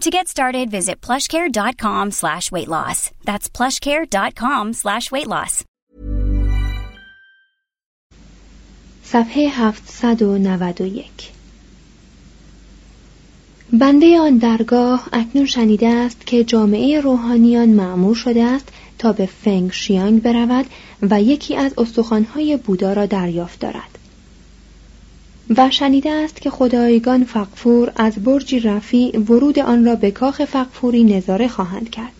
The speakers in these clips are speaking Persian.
To get started, visit plushcare.com slash weight loss. That's plushcare.com slash weight loss. صفحه 791 بنده آن درگاه اکنون شنیده است که جامعه روحانیان معمور شده است تا به فنگ شیانگ برود و یکی از استخوانهای بودا را دریافت دارد و شنیده است که خدایگان فقفور از برجی رفیع ورود آن را به کاخ فقفوری نظاره خواهند کرد.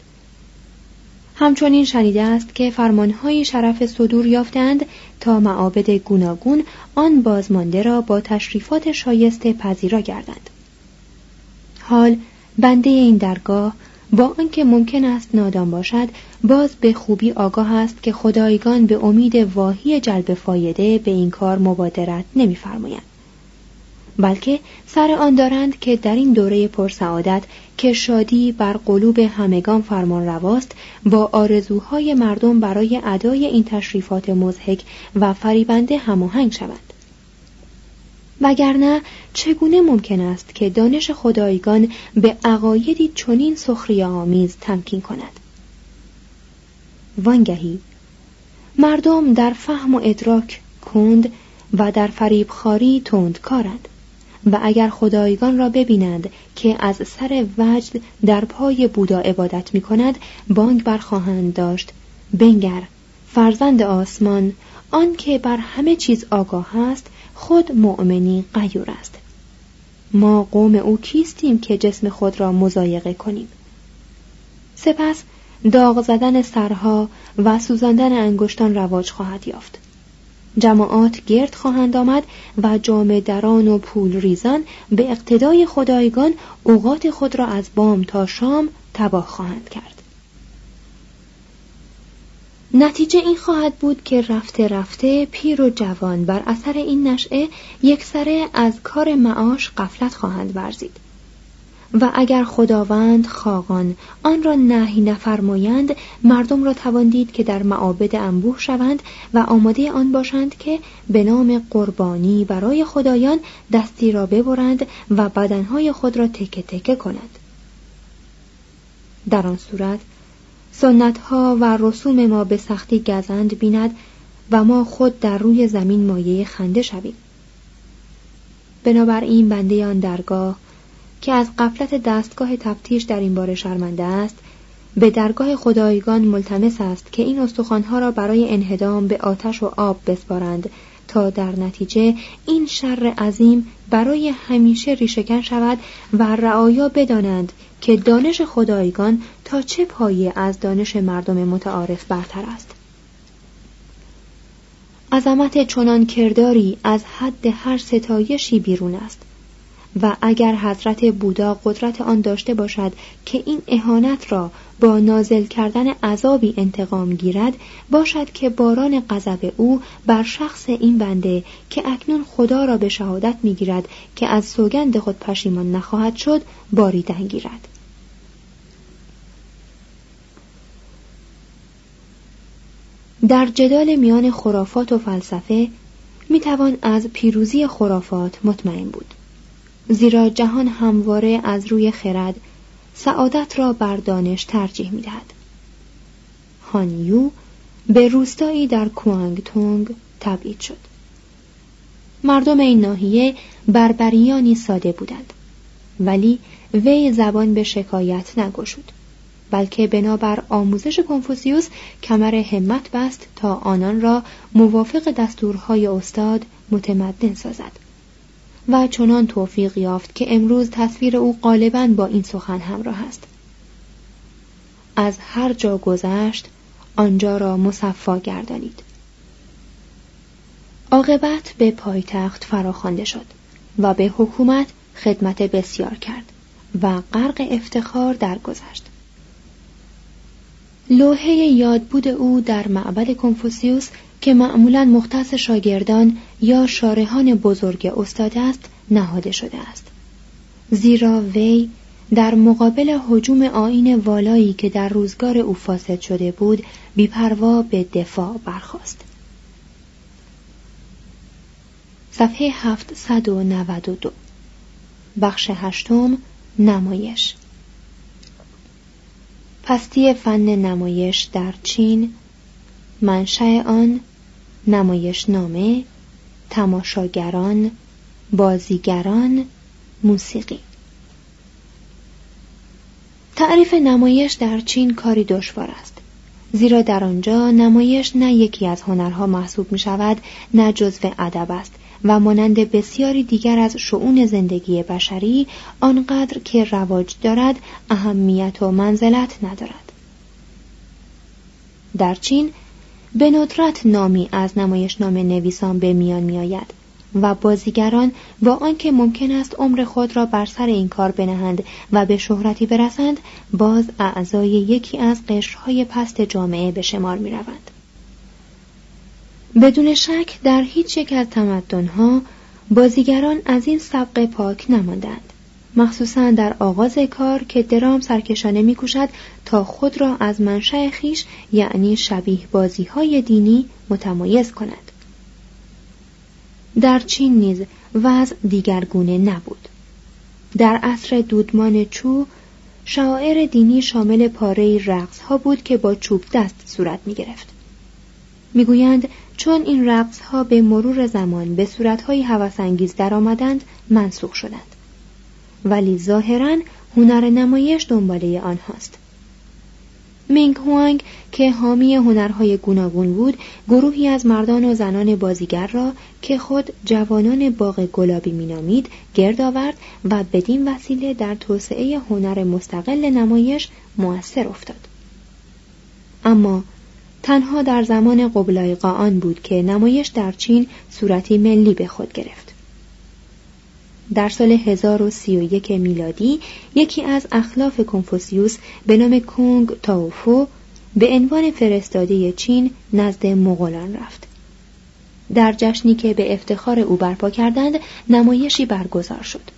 همچنین شنیده است که فرمانهای شرف صدور یافتند تا معابد گوناگون آن بازمانده را با تشریفات شایسته پذیرا گردند. حال بنده این درگاه با آنکه ممکن است نادان باشد باز به خوبی آگاه است که خدایگان به امید واهی جلب فایده به این کار مبادرت نمیفرمایند. بلکه سر آن دارند که در این دوره پرسعادت که شادی بر قلوب همگان فرمان رواست با آرزوهای مردم برای ادای این تشریفات مزهک و فریبنده هماهنگ شوند. وگرنه چگونه ممکن است که دانش خدایگان به عقایدی چنین سخری آمیز تمکین کند؟ وانگهی مردم در فهم و ادراک کند و در فریبخاری تند کارند و اگر خدایگان را ببینند که از سر وجد در پای بودا عبادت می کند بانگ برخواهند داشت. بنگر فرزند آسمان آن که بر همه چیز آگاه است خود مؤمنی قیور است. ما قوم او کیستیم که جسم خود را مزایقه کنیم؟ سپس داغ زدن سرها و سوزاندن انگشتان رواج خواهد یافت. جماعات گرد خواهند آمد و جامع دران و پول ریزان به اقتدای خدایگان اوقات خود را از بام تا شام تباه خواهند کرد. نتیجه این خواهد بود که رفته رفته پیر و جوان بر اثر این نشعه یک سره از کار معاش قفلت خواهند ورزید. و اگر خداوند خاقان آن را نهی نفرمایند مردم را توان دید که در معابد انبوه شوند و آماده آن باشند که به نام قربانی برای خدایان دستی را ببرند و بدنهای خود را تکه تکه کنند در آن صورت سنت ها و رسوم ما به سختی گزند بیند و ما خود در روی زمین مایه خنده شویم. بنابراین بنده آن درگاه که از قفلت دستگاه تفتیش در این باره شرمنده است به درگاه خدایگان ملتمس است که این استخوانها را برای انهدام به آتش و آب بسپارند تا در نتیجه این شر عظیم برای همیشه ریشهکن شود و رعایا بدانند که دانش خدایگان تا چه پایه از دانش مردم متعارف برتر است. عظمت چنان کرداری از حد هر ستایشی بیرون است. و اگر حضرت بودا قدرت آن داشته باشد که این اهانت را با نازل کردن عذابی انتقام گیرد باشد که باران غضب او بر شخص این بنده که اکنون خدا را به شهادت می‌گیرد که از سوگند خود پشیمان نخواهد شد باریدن گیرد. در جدال میان خرافات و فلسفه می توان از پیروزی خرافات مطمئن بود. زیرا جهان همواره از روی خرد سعادت را بر دانش ترجیح می دهد. هانیو به روستایی در کوانگتونگ تبعید شد مردم این ناحیه بربریانی ساده بودند ولی وی زبان به شکایت نگشود بلکه بنابر آموزش کنفوسیوس کمر همت بست تا آنان را موافق دستورهای استاد متمدن سازد و چنان توفیق یافت که امروز تصویر او غالبا با این سخن همراه است. از هر جا گذشت آنجا را مصفا گردانید. عاقبت به پایتخت فراخوانده شد و به حکومت خدمت بسیار کرد و غرق افتخار درگذشت. لوحه یادبود او در معبد کنفوسیوس که معمولا مختص شاگردان یا شارحان بزرگ استاد است نهاده شده است. زیرا وی در مقابل حجوم آین والایی که در روزگار او فاسد شده بود بیپروا به دفاع برخاست. صفحه 792 بخش هشتم نمایش. پستی فن نمایش در چین منشأ آن نمایش نامه تماشاگران بازیگران موسیقی. تعریف نمایش در چین کاری دشوار است. زیرا در آنجا نمایش نه یکی از هنرها محسوب می شود نه جزو ادب است و مانند بسیاری دیگر از شعون زندگی بشری آنقدر که رواج دارد اهمیت و منزلت ندارد. در چین به ندرت نامی از نمایش نام نویسان به میان می آید و بازیگران با آنکه ممکن است عمر خود را بر سر این کار بنهند و به شهرتی برسند باز اعضای یکی از قشرهای پست جامعه به شمار می روند. بدون شک در هیچ یک از تمدنها بازیگران از این سبق پاک نماندند مخصوصا در آغاز کار که درام سرکشانه میکوشد تا خود را از منشأ خیش یعنی شبیه بازی های دینی متمایز کند. در چین نیز وضع دیگرگونه نبود. در عصر دودمان چو شاعر دینی شامل پاره رقص ها بود که با چوب دست صورت می گرفت. می‌گویند چون این رقص ها به مرور زمان به صورت های هوسانگیز درآمدند منسوخ شدند. ولی ظاهرا هنر نمایش دنباله آنهاست. مینگ هوانگ که حامی هنرهای گوناگون بود گروهی از مردان و زنان بازیگر را که خود جوانان باغ گلابی مینامید گرد آورد و بدین وسیله در توسعه هنر مستقل نمایش موثر افتاد. اما تنها در زمان قبلای آن بود که نمایش در چین صورتی ملی به خود گرفت. در سال 1031 میلادی یکی از اخلاف کنفوسیوس به نام کونگ تاوفو به عنوان فرستاده چین نزد مغولان رفت. در جشنی که به افتخار او برپا کردند نمایشی برگزار شد.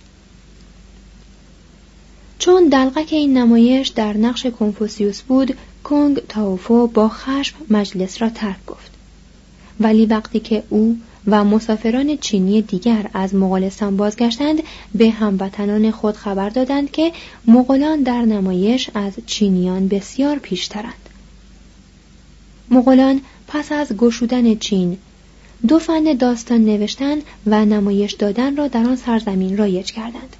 چون دلقک این نمایش در نقش کنفوسیوس بود کنگ تاوفو با خشم مجلس را ترک گفت. ولی وقتی که او و مسافران چینی دیگر از مغولستان بازگشتند به هموطنان خود خبر دادند که مغولان در نمایش از چینیان بسیار پیشترند. مغولان پس از گشودن چین دو فن داستان نوشتن و نمایش دادن را در آن سرزمین رایج کردند.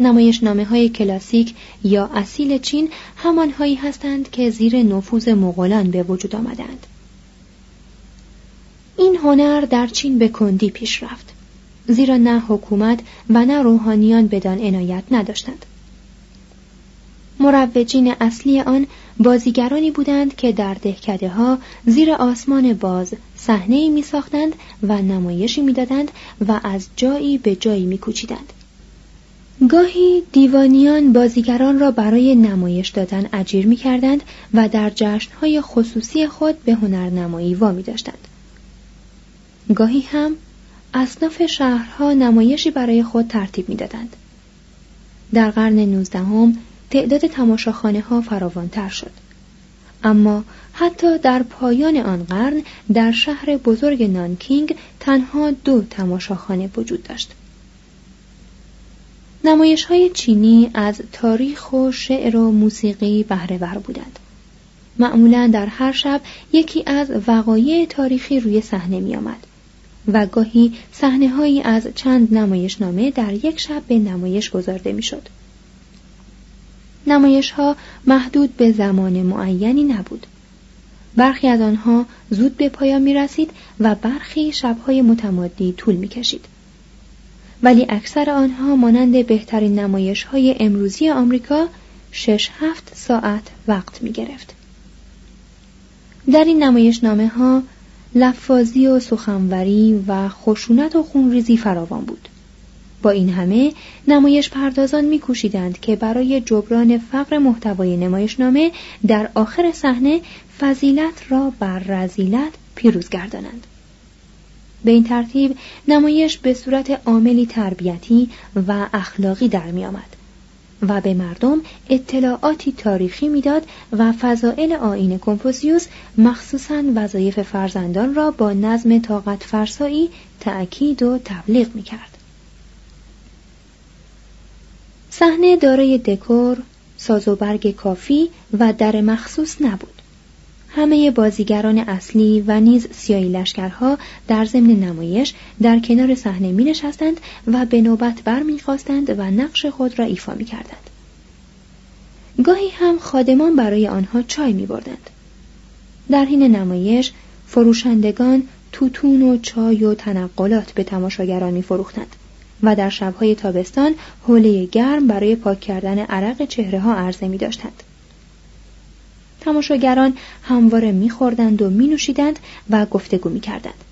نمایش نامه های کلاسیک یا اصیل چین همانهایی هستند که زیر نفوذ مغولان به وجود آمدند. این هنر در چین به کندی پیش رفت زیرا نه حکومت و نه روحانیان بدان عنایت نداشتند مروجین اصلی آن بازیگرانی بودند که در دهکده ها زیر آسمان باز صحنه می ساختند و نمایشی می‌دادند و از جایی به جایی می کوچیدند. گاهی دیوانیان بازیگران را برای نمایش دادن اجیر می کردند و در جشنهای خصوصی خود به هنرنمایی وامی داشتند. گاهی هم اصناف شهرها نمایشی برای خود ترتیب می دادند. در قرن نوزدهم تعداد تماشاخانه ها فراوانتر شد. اما حتی در پایان آن قرن در شهر بزرگ نانکینگ تنها دو تماشاخانه وجود داشت نمایش های چینی از تاریخ و شعر و موسیقی بهره بودند معمولا در هر شب یکی از وقایع تاریخی روی صحنه می آمد و گاهی صحنه هایی از چند نمایشنامه در یک شب به نمایش گذارده می شد. نمایش ها محدود به زمان معینی نبود. برخی از آنها زود به پایان می رسید و برخی شبهای متمادی طول می کشید. ولی اکثر آنها مانند بهترین نمایش های امروزی آمریکا شش هفت ساعت وقت می گرفت. در این نمایش نامه ها لفاظی و سخنوری و خشونت و خونریزی فراوان بود. با این همه نمایش پردازان میکوشیدند که برای جبران فقر محتوای نمایشنامه در آخر صحنه فضیلت را بر رزیلت پیروز گردانند. به این ترتیب نمایش به صورت عاملی تربیتی و اخلاقی در می آمد و به مردم اطلاعاتی تاریخی می‌داد و فضائل آین کنفوسیوس مخصوصا وظایف فرزندان را با نظم طاقت فرسایی تأکید و تبلیغ می کرد. صحنه دارای دکور، ساز و برگ کافی و در مخصوص نبود. همه بازیگران اصلی و نیز سیایی لشکرها در ضمن نمایش در کنار صحنه می نشستند و به نوبت بر می خواستند و نقش خود را ایفا می کردند. گاهی هم خادمان برای آنها چای می بردند. در حین نمایش فروشندگان توتون و چای و تنقلات به تماشاگران می فروختند و در شبهای تابستان حوله گرم برای پاک کردن عرق چهره ها عرضه می داشتند. تماشاگران همواره میخوردند و مینوشیدند و گفتگو می‌کردند.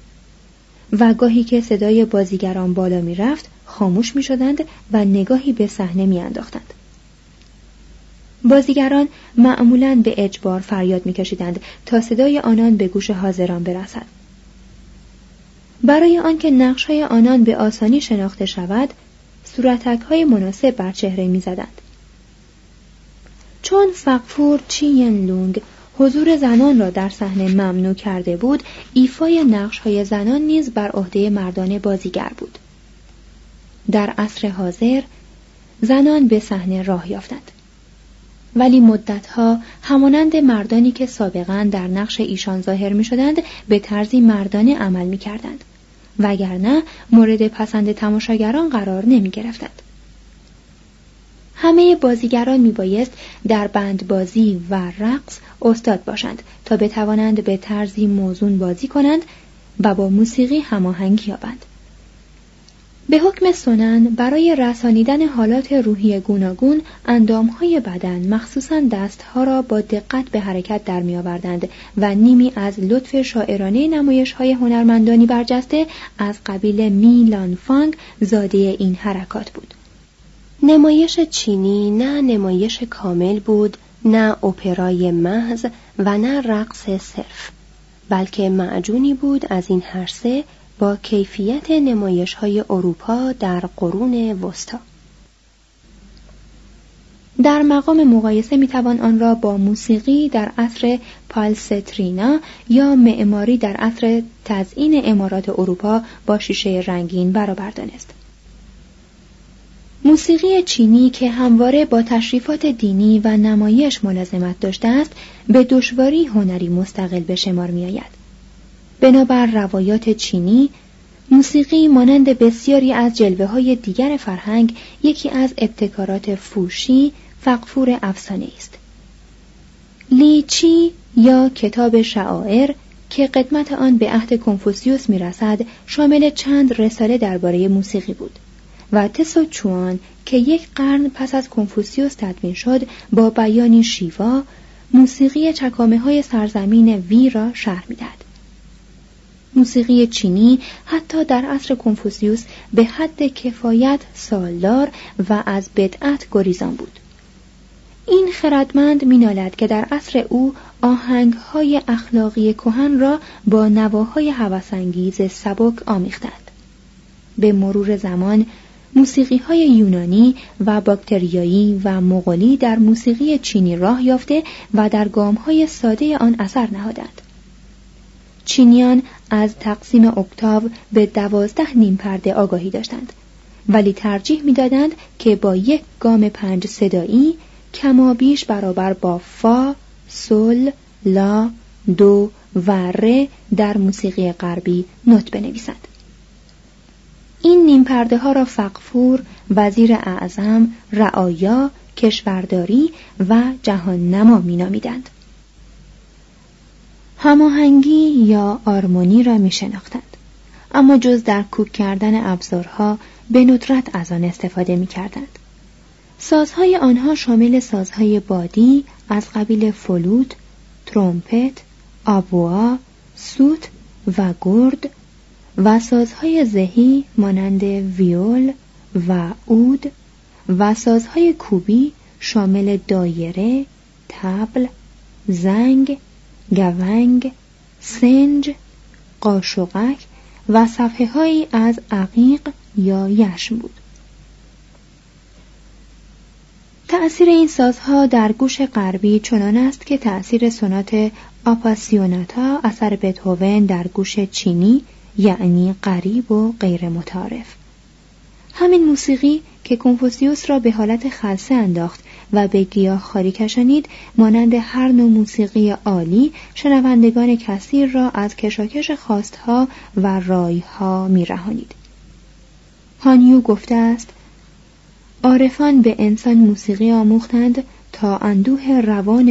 و گاهی که صدای بازیگران بالا می‌رفت خاموش می‌شدند و نگاهی به صحنه میانداختند. بازیگران معمولا به اجبار فریاد میکشیدند تا صدای آنان به گوش حاضران برسد. برای آنکه نقشهای آنان به آسانی شناخته شود صورتک های مناسب بر چهره می‌زدند. چون فقفور چین لونگ حضور زنان را در صحنه ممنوع کرده بود ایفای نقش های زنان نیز بر عهده مردان بازیگر بود. در عصر حاضر زنان به صحنه راه یافتند. ولی مدتها همانند مردانی که سابقا در نقش ایشان ظاهر می شدند به طرزی مردانه عمل می کردند وگرنه مورد پسند تماشاگران قرار نمی گرفتند. همه بازیگران میبایست در بندبازی و رقص استاد باشند تا بتوانند به طرزی موزون بازی کنند و با موسیقی هماهنگی یابند. به حکم سنن برای رسانیدن حالات روحی گوناگون اندامهای بدن مخصوصا دستها را با دقت به حرکت در می آوردند و نیمی از لطف شاعرانه نمایش های هنرمندانی برجسته از قبیل میلان فانگ زاده این حرکات بود. نمایش چینی نه نمایش کامل بود نه اپرای محض و نه رقص صرف. بلکه معجونی بود از این هر سه با کیفیت نمایش های اروپا در قرون وسطا. در مقام مقایسه می‌توان آن را با موسیقی در عصر پالسترینا یا معماری در عصر تزئین امارات اروپا با شیشه رنگین برابر دانست موسیقی چینی که همواره با تشریفات دینی و نمایش ملازمت داشته است به دشواری هنری مستقل به شمار می آید. بنابر روایات چینی موسیقی مانند بسیاری از جلوه های دیگر فرهنگ یکی از ابتکارات فوشی فقفور افسانه است. لیچی یا کتاب شعائر که قدمت آن به عهد کنفوسیوس می‌رسد شامل چند رساله درباره موسیقی بود. و تسو چوان که یک قرن پس از کنفوسیوس تدوین شد با بیانی شیوا موسیقی چکامه های سرزمین وی را شرح می‌داد. موسیقی چینی حتی در عصر کنفوسیوس به حد کفایت سالدار و از بدعت گریزان بود. این خردمند مینالد که در عصر او آهنگ های اخلاقی کهن را با نواهای هوسانگیز سبک آمیختند. به مرور زمان موسیقی های یونانی و باکتریایی و مغولی در موسیقی چینی راه یافته و در گام های ساده آن اثر نهادند. چینیان از تقسیم اکتاو به دوازده نیم پرده آگاهی داشتند ولی ترجیح می‌دادند که با یک گام پنج صدایی کما بیش برابر با فا، سل، لا، دو و ر در موسیقی غربی نوت بنویسند. این نیم پرده ها را فقفور، وزیر اعظم، رعایا، کشورداری و جهان نما می نامیدند. هماهنگی یا آرمونی را می شناختند. اما جز در کوک کردن ابزارها به ندرت از آن استفاده می کردند. سازهای آنها شامل سازهای بادی از قبیل فلوت، ترومپت، آبوا، سوت و گرد و سازهای زهی مانند ویول و اود و سازهای کوبی شامل دایره، تبل، زنگ، گونگ، سنج، قاشقک و صفحه هایی از عقیق یا یشم بود. تأثیر این سازها در گوش غربی چنان است که تأثیر سنات آپاسیوناتا اثر بتهوون در گوش چینی یعنی غریب و غیر متعارف. همین موسیقی که کنفوسیوس را به حالت خلصه انداخت و به گیاه خاری کشانید مانند هر نوع موسیقی عالی شنوندگان کثیر را از کشاکش خواستها و رایها میرهانید. هانیو گفته است عارفان به انسان موسیقی آموختند تا اندوه روان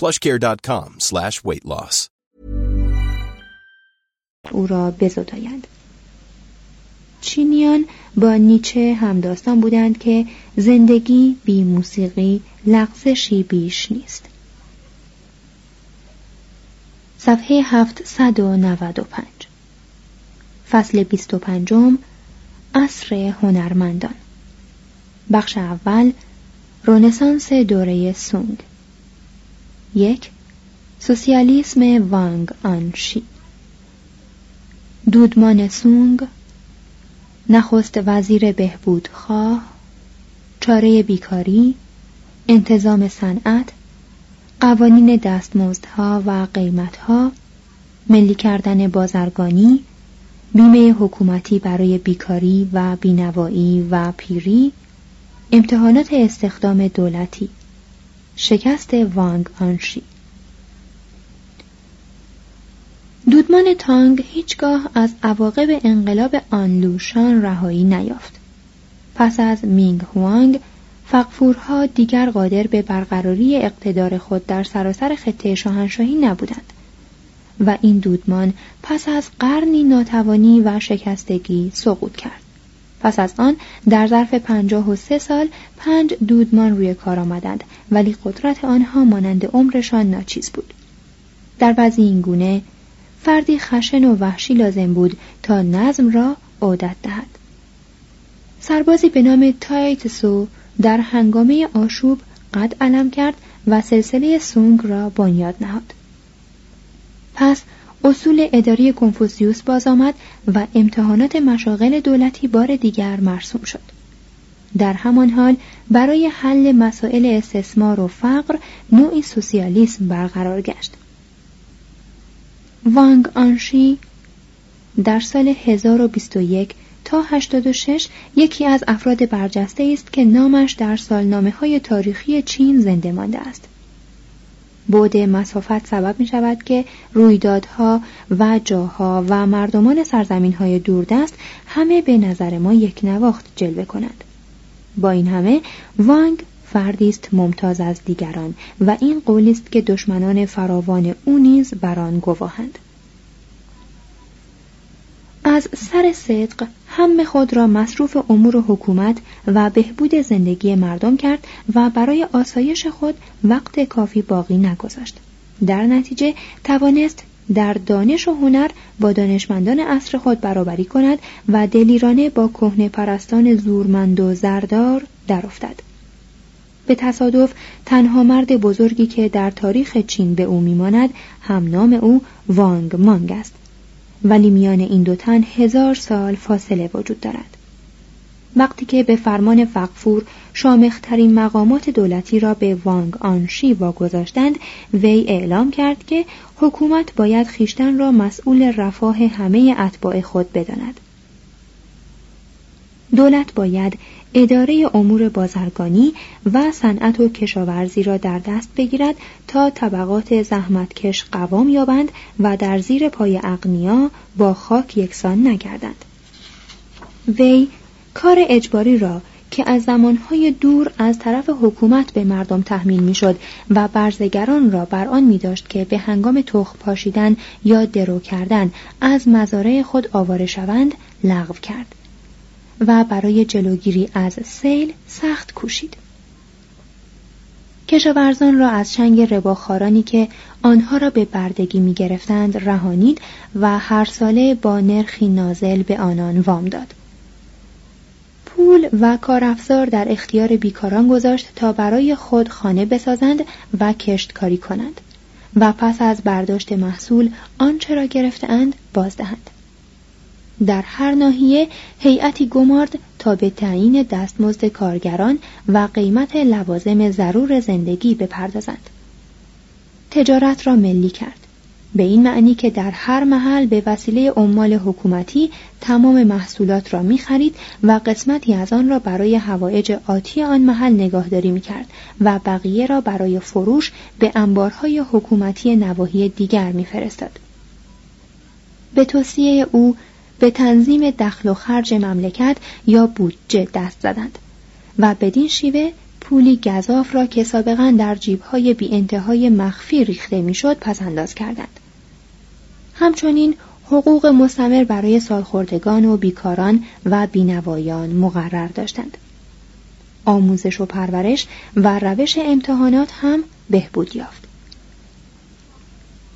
plushcare.com slash weight loss. او را بزدایند. چینیان با نیچه همداستان بودند که زندگی بی موسیقی لغزشی بیش نیست. صفحه 795 فصل 25 عصر هنرمندان بخش اول رونسانس دوره سونگ یک سوسیالیسم وانگ آنشی. دودمان سونگ نخست وزیر بهبود خواه چاره بیکاری انتظام صنعت قوانین دستمزدها و قیمتها ملی کردن بازرگانی بیمه حکومتی برای بیکاری و بینوایی و پیری امتحانات استخدام دولتی. شکست وانگ آنشی دودمان تانگ هیچگاه از عواقب انقلاب آنلوشان رهایی نیافت. پس از مینگ هوانگ فقفورها دیگر قادر به برقراری اقتدار خود در سراسر خطه شاهنشاهی نبودند و این دودمان پس از قرنی ناتوانی و شکستگی سقوط کرد. پس از آن در ظرف پنجاه و سه سال پنج دودمان روی کار آمدند ولی قدرت آنها مانند عمرشان ناچیز بود. در بعضی این گونه فردی خشن و وحشی لازم بود تا نظم را عودت دهد. سربازی به نام تایتسو در هنگامه آشوب قد علم کرد و سلسله سونگ را بنیاد نهاد. پس اصول اداری کنفوسیوس باز آمد و امتحانات مشاغل دولتی بار دیگر مرسوم شد در همان حال برای حل مسائل استثمار و فقر نوعی سوسیالیسم برقرار گشت وانگ آنشی در سال 1021 تا 86 یکی از افراد برجسته است که نامش در سالنامه های تاریخی چین زنده مانده است. بعد مسافت سبب می شود که رویدادها و جاها و مردمان سرزمین های دوردست همه به نظر ما یک نواخت جلوه کنند. با این همه وانگ فردی است ممتاز از دیگران و این قولی است که دشمنان فراوان او نیز بر آن گواهند از سر صدق هم خود را مصروف امور حکومت و بهبود زندگی مردم کرد و برای آسایش خود وقت کافی باقی نگذاشت در نتیجه توانست در دانش و هنر با دانشمندان عصر خود برابری کند و دلیرانه با کهنه پرستان زورمند و زردار درافتد. به تصادف تنها مرد بزرگی که در تاریخ چین به او میماند هم نام او وانگ مانگ است ولی میان این دو تن هزار سال فاصله وجود دارد. وقتی که به فرمان فقفور شامخترین مقامات دولتی را به وانگ آنشی واگذاشتند وی اعلام کرد که حکومت باید خیشتن را مسئول رفاه همه اتباع خود بداند. دولت باید اداره امور بازرگانی و صنعت و کشاورزی را در دست بگیرد تا طبقات زحمتکش قوام یابند و در زیر پای اغنیا با خاک یکسان نگردند. وی کار اجباری را که از زمانهای دور از طرف حکومت به مردم تحمیل می‌شد و برزگران را بر آن می داشت که به هنگام تخم پاشیدن یا درو کردن از مزارع خود آواره شوند لغو کرد. و برای جلوگیری از سیل سخت کوشید کشاورزان را از چنگ رباخارانی که آنها را به بردگی می گرفتند رهانید و هر ساله با نرخی نازل به آنان وام داد. پول و کارافزار در اختیار بیکاران گذاشت تا برای خود خانه بسازند و کشتکاری کنند و پس از برداشت محصول آنچه را گرفتهاند بازدهند. در هر ناحیه هیئتی گمارد تا به تعیین دستمزد کارگران و قیمت لوازم ضرور زندگی بپردازند تجارت را ملی کرد به این معنی که در هر محل به وسیله عمال حکومتی تمام محصولات را می خرید و قسمتی از آن را برای هوایج آتی آن محل نگاهداری می کرد و بقیه را برای فروش به انبارهای حکومتی نواحی دیگر می فرستد. به توصیه او به تنظیم دخل و خرج مملکت یا بودجه دست زدند و بدین شیوه پولی گذاف را که سابقا در جیبهای بی انتهای مخفی ریخته می‌شد پس انداز کردند. همچنین حقوق مستمر برای سالخوردگان و بیکاران و بینوایان مقرر داشتند. آموزش و پرورش و روش امتحانات هم بهبود یافت.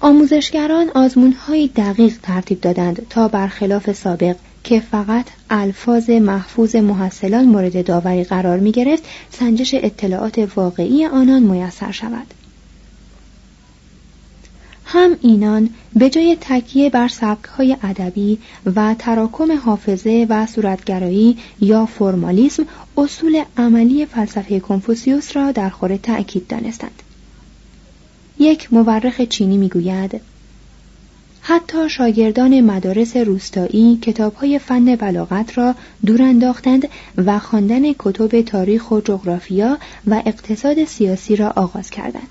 آموزشگران آزمونهایی دقیق ترتیب دادند تا برخلاف سابق که فقط الفاظ محفوظ محصلان مورد داوری قرار می گرفت سنجش اطلاعات واقعی آنان میسر شود. هم اینان به جای تکیه بر سبکهای ادبی و تراکم حافظه و صورتگرایی یا فرمالیسم اصول عملی فلسفه کنفوسیوس را در خور تأکید دانستند. یک مورخ چینی می‌گوید حتی شاگردان مدارس روستایی کتابهای فن بلاغت را دور انداختند و خواندن کتب تاریخ و جغرافیا و اقتصاد سیاسی را آغاز کردند.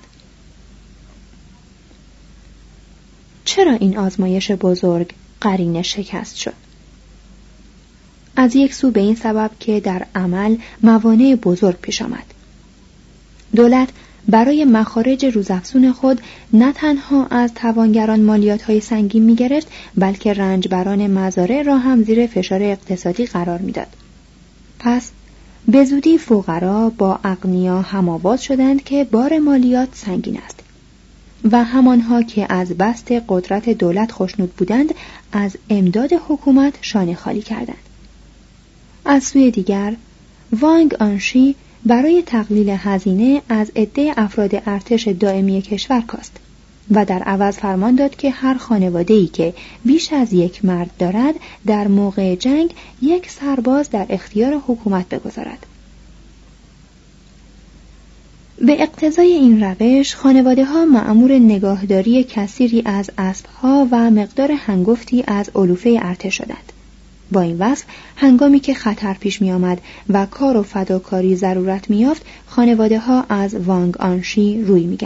چرا این آزمایش بزرگ قرین شکست شد؟ از یک سو به این سبب که در عمل موانع بزرگ پیش آمد. دولت برای مخارج روزافزون خود نه تنها از توانگران مالیات های سنگین می گرفت بلکه رنجبران مزارع را هم زیر فشار اقتصادی قرار می‌داد. پس به زودی فقرا با اغنیا هماواز شدند که بار مالیات سنگین است و همانها که از بست قدرت دولت خوشنود بودند از امداد حکومت شانه خالی کردند از سوی دیگر وانگ آنشی برای تقلیل هزینه از عده افراد ارتش دائمی کشور کاست و در عوض فرمان داد که هر خانواده ای که بیش از یک مرد دارد در موقع جنگ یک سرباز در اختیار حکومت بگذارد. به اقتضای این روش خانواده ها معمور نگاهداری کثیری از اسبها و مقدار هنگفتی از علوفه ارتش شدند. با این وصف هنگامی که خطر پیش می آمد و کار و فداکاری ضرورت می یافت خانواده ها از وانگ آنشی روی می.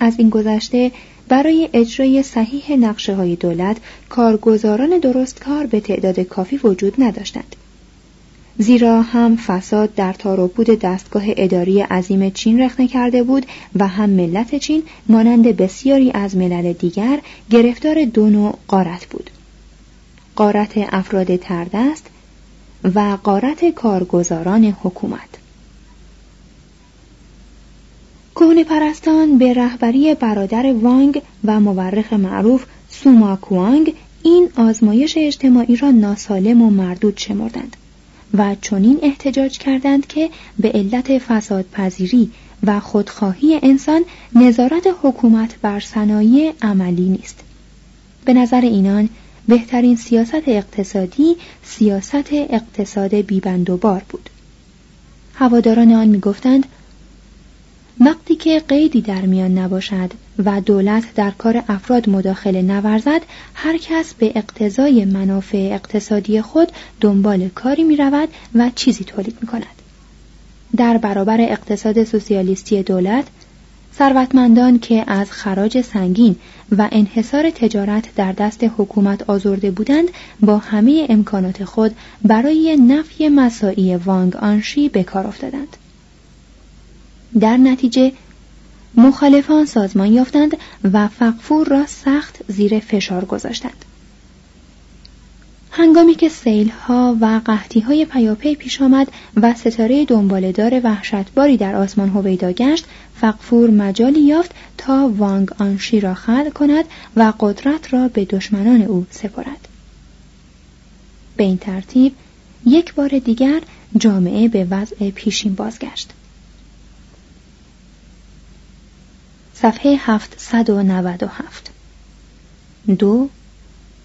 از این گذشته برای اجرای صحیح نقشه های دولت کارگزاران درست کار به تعداد کافی وجود نداشتند. زیرا هم فساد در تاروپود دستگاه اداری عظیم چین رخنه کرده بود و هم ملت چین مانند بسیاری از ملل دیگر گرفتار دو نوع قارت بود قارت افراد تردست و قارت کارگزاران حکومت. کهنه پرستان به رهبری برادر وانگ و مورخ معروف سوما کوانگ این آزمایش اجتماعی را ناسالم و مردود شمردند و چنین احتجاج کردند که به علت فساد پذیری و خودخواهی انسان نظارت حکومت بر صنایع عملی نیست. به نظر اینان بهترین سیاست اقتصادی سیاست اقتصاد بیبند و بار بود هواداران آن می‌گفتند وقتی که قیدی در میان نباشد و دولت در کار افراد مداخله نورزد هر کس به اقتضای منافع اقتصادی خود دنبال کاری می رود و چیزی تولید می کند. در برابر اقتصاد سوسیالیستی دولت ثروتمندان که از خراج سنگین و انحصار تجارت در دست حکومت آزرده بودند با همه امکانات خود برای نفی مساعی وانگ آنشی به کار افتادند. در نتیجه مخالفان سازمان یافتند و فقفور را سخت زیر فشار گذاشتند. هنگامی که ها و قحطی های پیاپی پیش آمد و ستاره دنبالدار وحشتباری در آسمان هویدا گشت فقفور مجالی یافت تا وانگ آنشی را خلع کند و قدرت را به دشمنان او سپرد. به این ترتیب یک بار دیگر جامعه به وضع پیشین بازگشت. صفحه 797 دو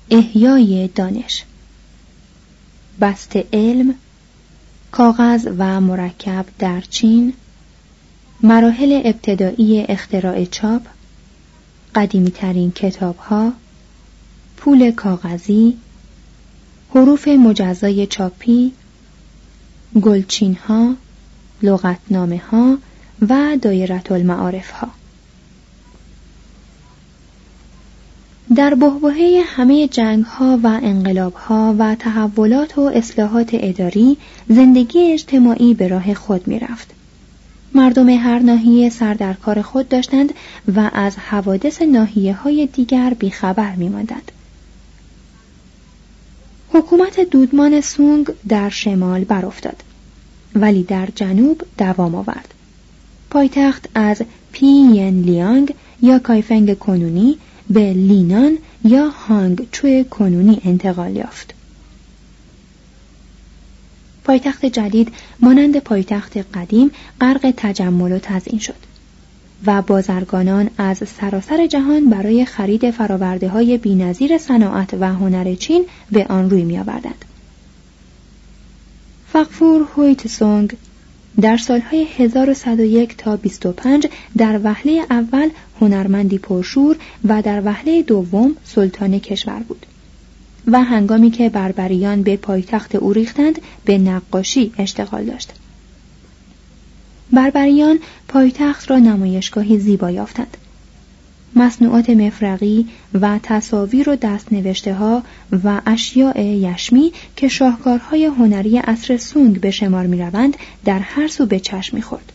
احیای دانش. بست علم کاغذ و مرکب در چین مراحل ابتدایی اختراع چاپ قدیمی ترین کتاب ها پول کاغذی حروف مجزای چاپی گلچین ها لغتنامه ها و دایرت المعارف ها در بهبهه همه جنگ ها و انقلاب ها و تحولات و اصلاحات اداری زندگی اجتماعی به راه خود می رفت. مردم هر ناحیه سر در کار خود داشتند و از حوادث ناحیه های دیگر بیخبر می ماندند. حکومت دودمان سونگ در شمال برافتاد ولی در جنوب دوام آورد. پایتخت از پی ین لیانگ یا کایفنگ کنونی به لینان یا هانگ چوی کنونی انتقال یافت. پایتخت جدید مانند پایتخت قدیم غرق تجمل و تزئین شد و بازرگانان از سراسر جهان برای خرید فراورده های بینظیر صناعت و هنر چین به آن روی می آوردند. فقفور هویت در سالهای 1101 تا 25 در وهله اول هنرمندی پرشور و در وهله دوم سلطان کشور بود و هنگامی که بربریان به پایتخت او ریختند به نقاشی اشتغال داشت. بربریان پایتخت را نمایشگاهی زیبا یافتند. مصنوعات مفرقی و تصاویر و دستنوشته ها و اشیاء یشمی که شاهکارهای هنری اصر سونگ به شمار می روند در هر سو به چشم می خورد.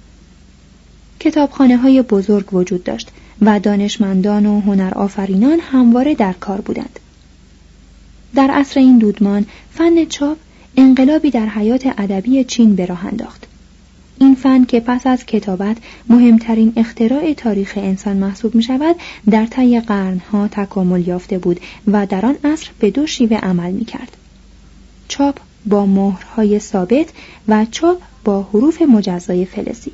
کتابخانه های بزرگ وجود داشت و دانشمندان و هنرآفرینان همواره در کار بودند. در عصر این دودمان فن چاپ انقلابی در حیات ادبی چین به راه انداخت. این فن که پس از کتابت مهمترین اختراع تاریخ انسان محسوب می شود در طی قرنها تکامل یافته بود و در آن عصر به دو شیوه عمل می کرد. چاپ با مهرهای ثابت و چاپ با حروف مجزای فلزی.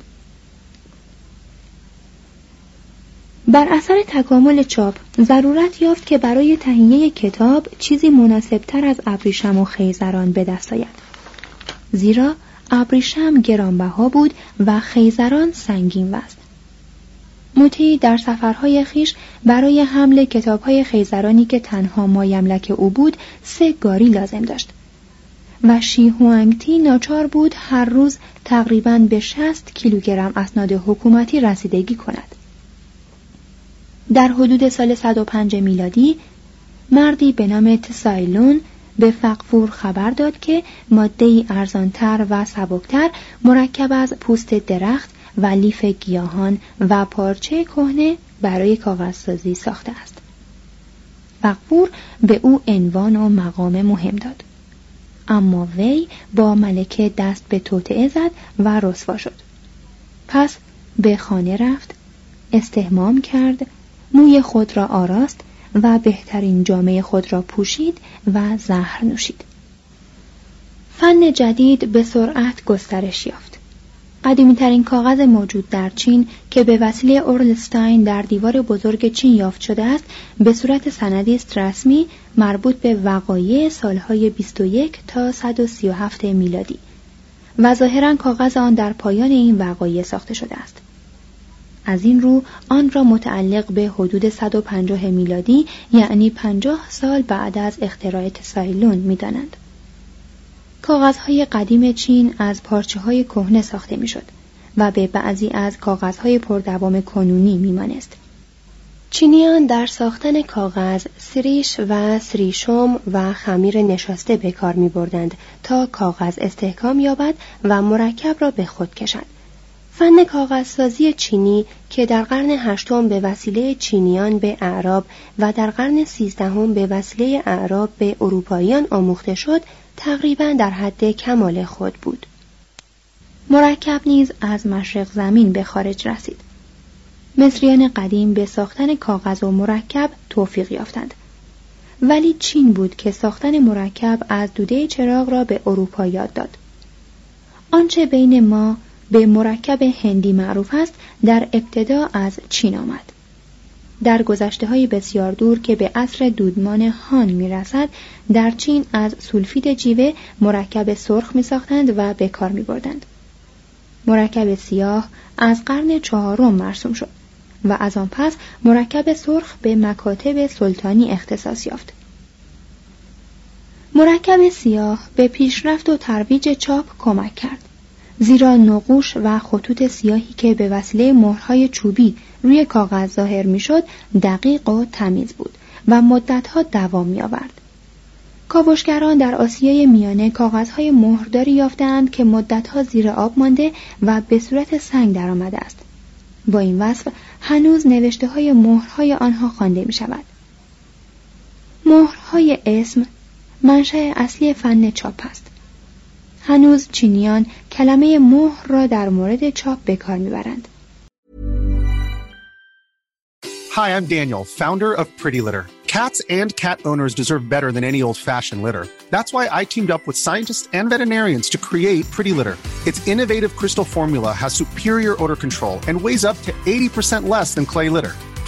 بر اثر تکامل چاپ ضرورت یافت که برای تهیه کتاب چیزی مناسبتر از ابریشم و خیزران به دست آید زیرا ابریشم گرانبها بود و خیزران سنگین وزن موتی در سفرهای خیش برای حمل کتابهای خیزرانی که تنها مایملک او بود سه گاری لازم داشت و شی هوانگتی ناچار بود هر روز تقریبا به 60 کیلوگرم اسناد حکومتی رسیدگی کند. در حدود سال 105 میلادی مردی به نام تسایلون به فقفور خبر داد که ماده ارزانتر و سبکتر مرکب از پوست درخت و لیف گیاهان و پارچه کهنه برای کاغذسازی ساخته است. فقفور به او عنوان و مقام مهم داد. اما وی با ملکه دست به توطعه زد و رسوا شد پس به خانه رفت استهمام کرد موی خود را آراست و بهترین جامعه خود را پوشید و زهر نوشید. فن جدید به سرعت گسترش یافت. قدیمیترین کاغذ موجود در چین که به وسیله اورلستاین در دیوار بزرگ چین یافت شده است به صورت سندی است رسمی مربوط به وقایع سالهای 21 تا 137 میلادی و ظاهرا کاغذ آن در پایان این وقایع ساخته شده است. از این رو آن را متعلق به حدود 150 میلادی یعنی 50 سال بعد از اختراع تسایلون می‌دانند کاغذهای قدیم چین از پارچه های کهنه ساخته می‌شد و به بعضی از کاغذهای پردوام کنونی میمانست. چینیان در ساختن کاغذ سریش و سریشم و خمیر نشاسته به کار می بردند تا کاغذ استحکام یابد و مرکب را به خود کشد. فن کاغذسازی چینی که در قرن هشتم به وسیله چینیان به اعراب و در قرن سیزدهم به وسیله اعراب به اروپاییان آموخته شد تقریبا در حد کمال خود بود. مرکب نیز از مشرق زمین به خارج رسید. مصریان قدیم به ساختن کاغذ و مرکب توفیق یافتند. ولی چین بود که ساختن مرکب از دوده چراغ را به اروپا یاد داد. آنچه بین ما به مرکب هندی معروف است در ابتدا از چین آمد در گذشته های بسیار دور که به عصر دودمان هان می رسد در چین از سولفید جیوه مرکب سرخ می ساختند و به کار می بردند. مرکب سیاه از قرن چهارم مرسوم شد و از آن پس مرکب سرخ به مکاتب سلطانی اختصاص یافت. مرکب سیاه به پیشرفت و ترویج چاپ کمک کرد. زیرا نقوش و خطوط سیاهی که به وسیله مهرهای چوبی روی کاغذ ظاهر می‌شد دقیق و تمیز بود و مدتها دوام می آورد. کاوشگران در آسیای میانه کاغذهای مهرداری یافتند که مدتها زیر آب مانده و به صورت سنگ درآمده است. با این وصف هنوز نوشته های مهرهای آنها خوانده می شود. مهرهای اسم منشأ اصلی فن چاپ است. هنوز چینیان کلمه مهر را در مورد چاپ به کار میبرند. Hi, I'm Daniel, founder of Pretty Litter. Cats and cat owners deserve better than any old-fashioned litter. That's why I teamed up with scientists and veterinarians to create Pretty Litter. Its innovative crystal formula has superior odor control and weighs up to 80% less than clay litter.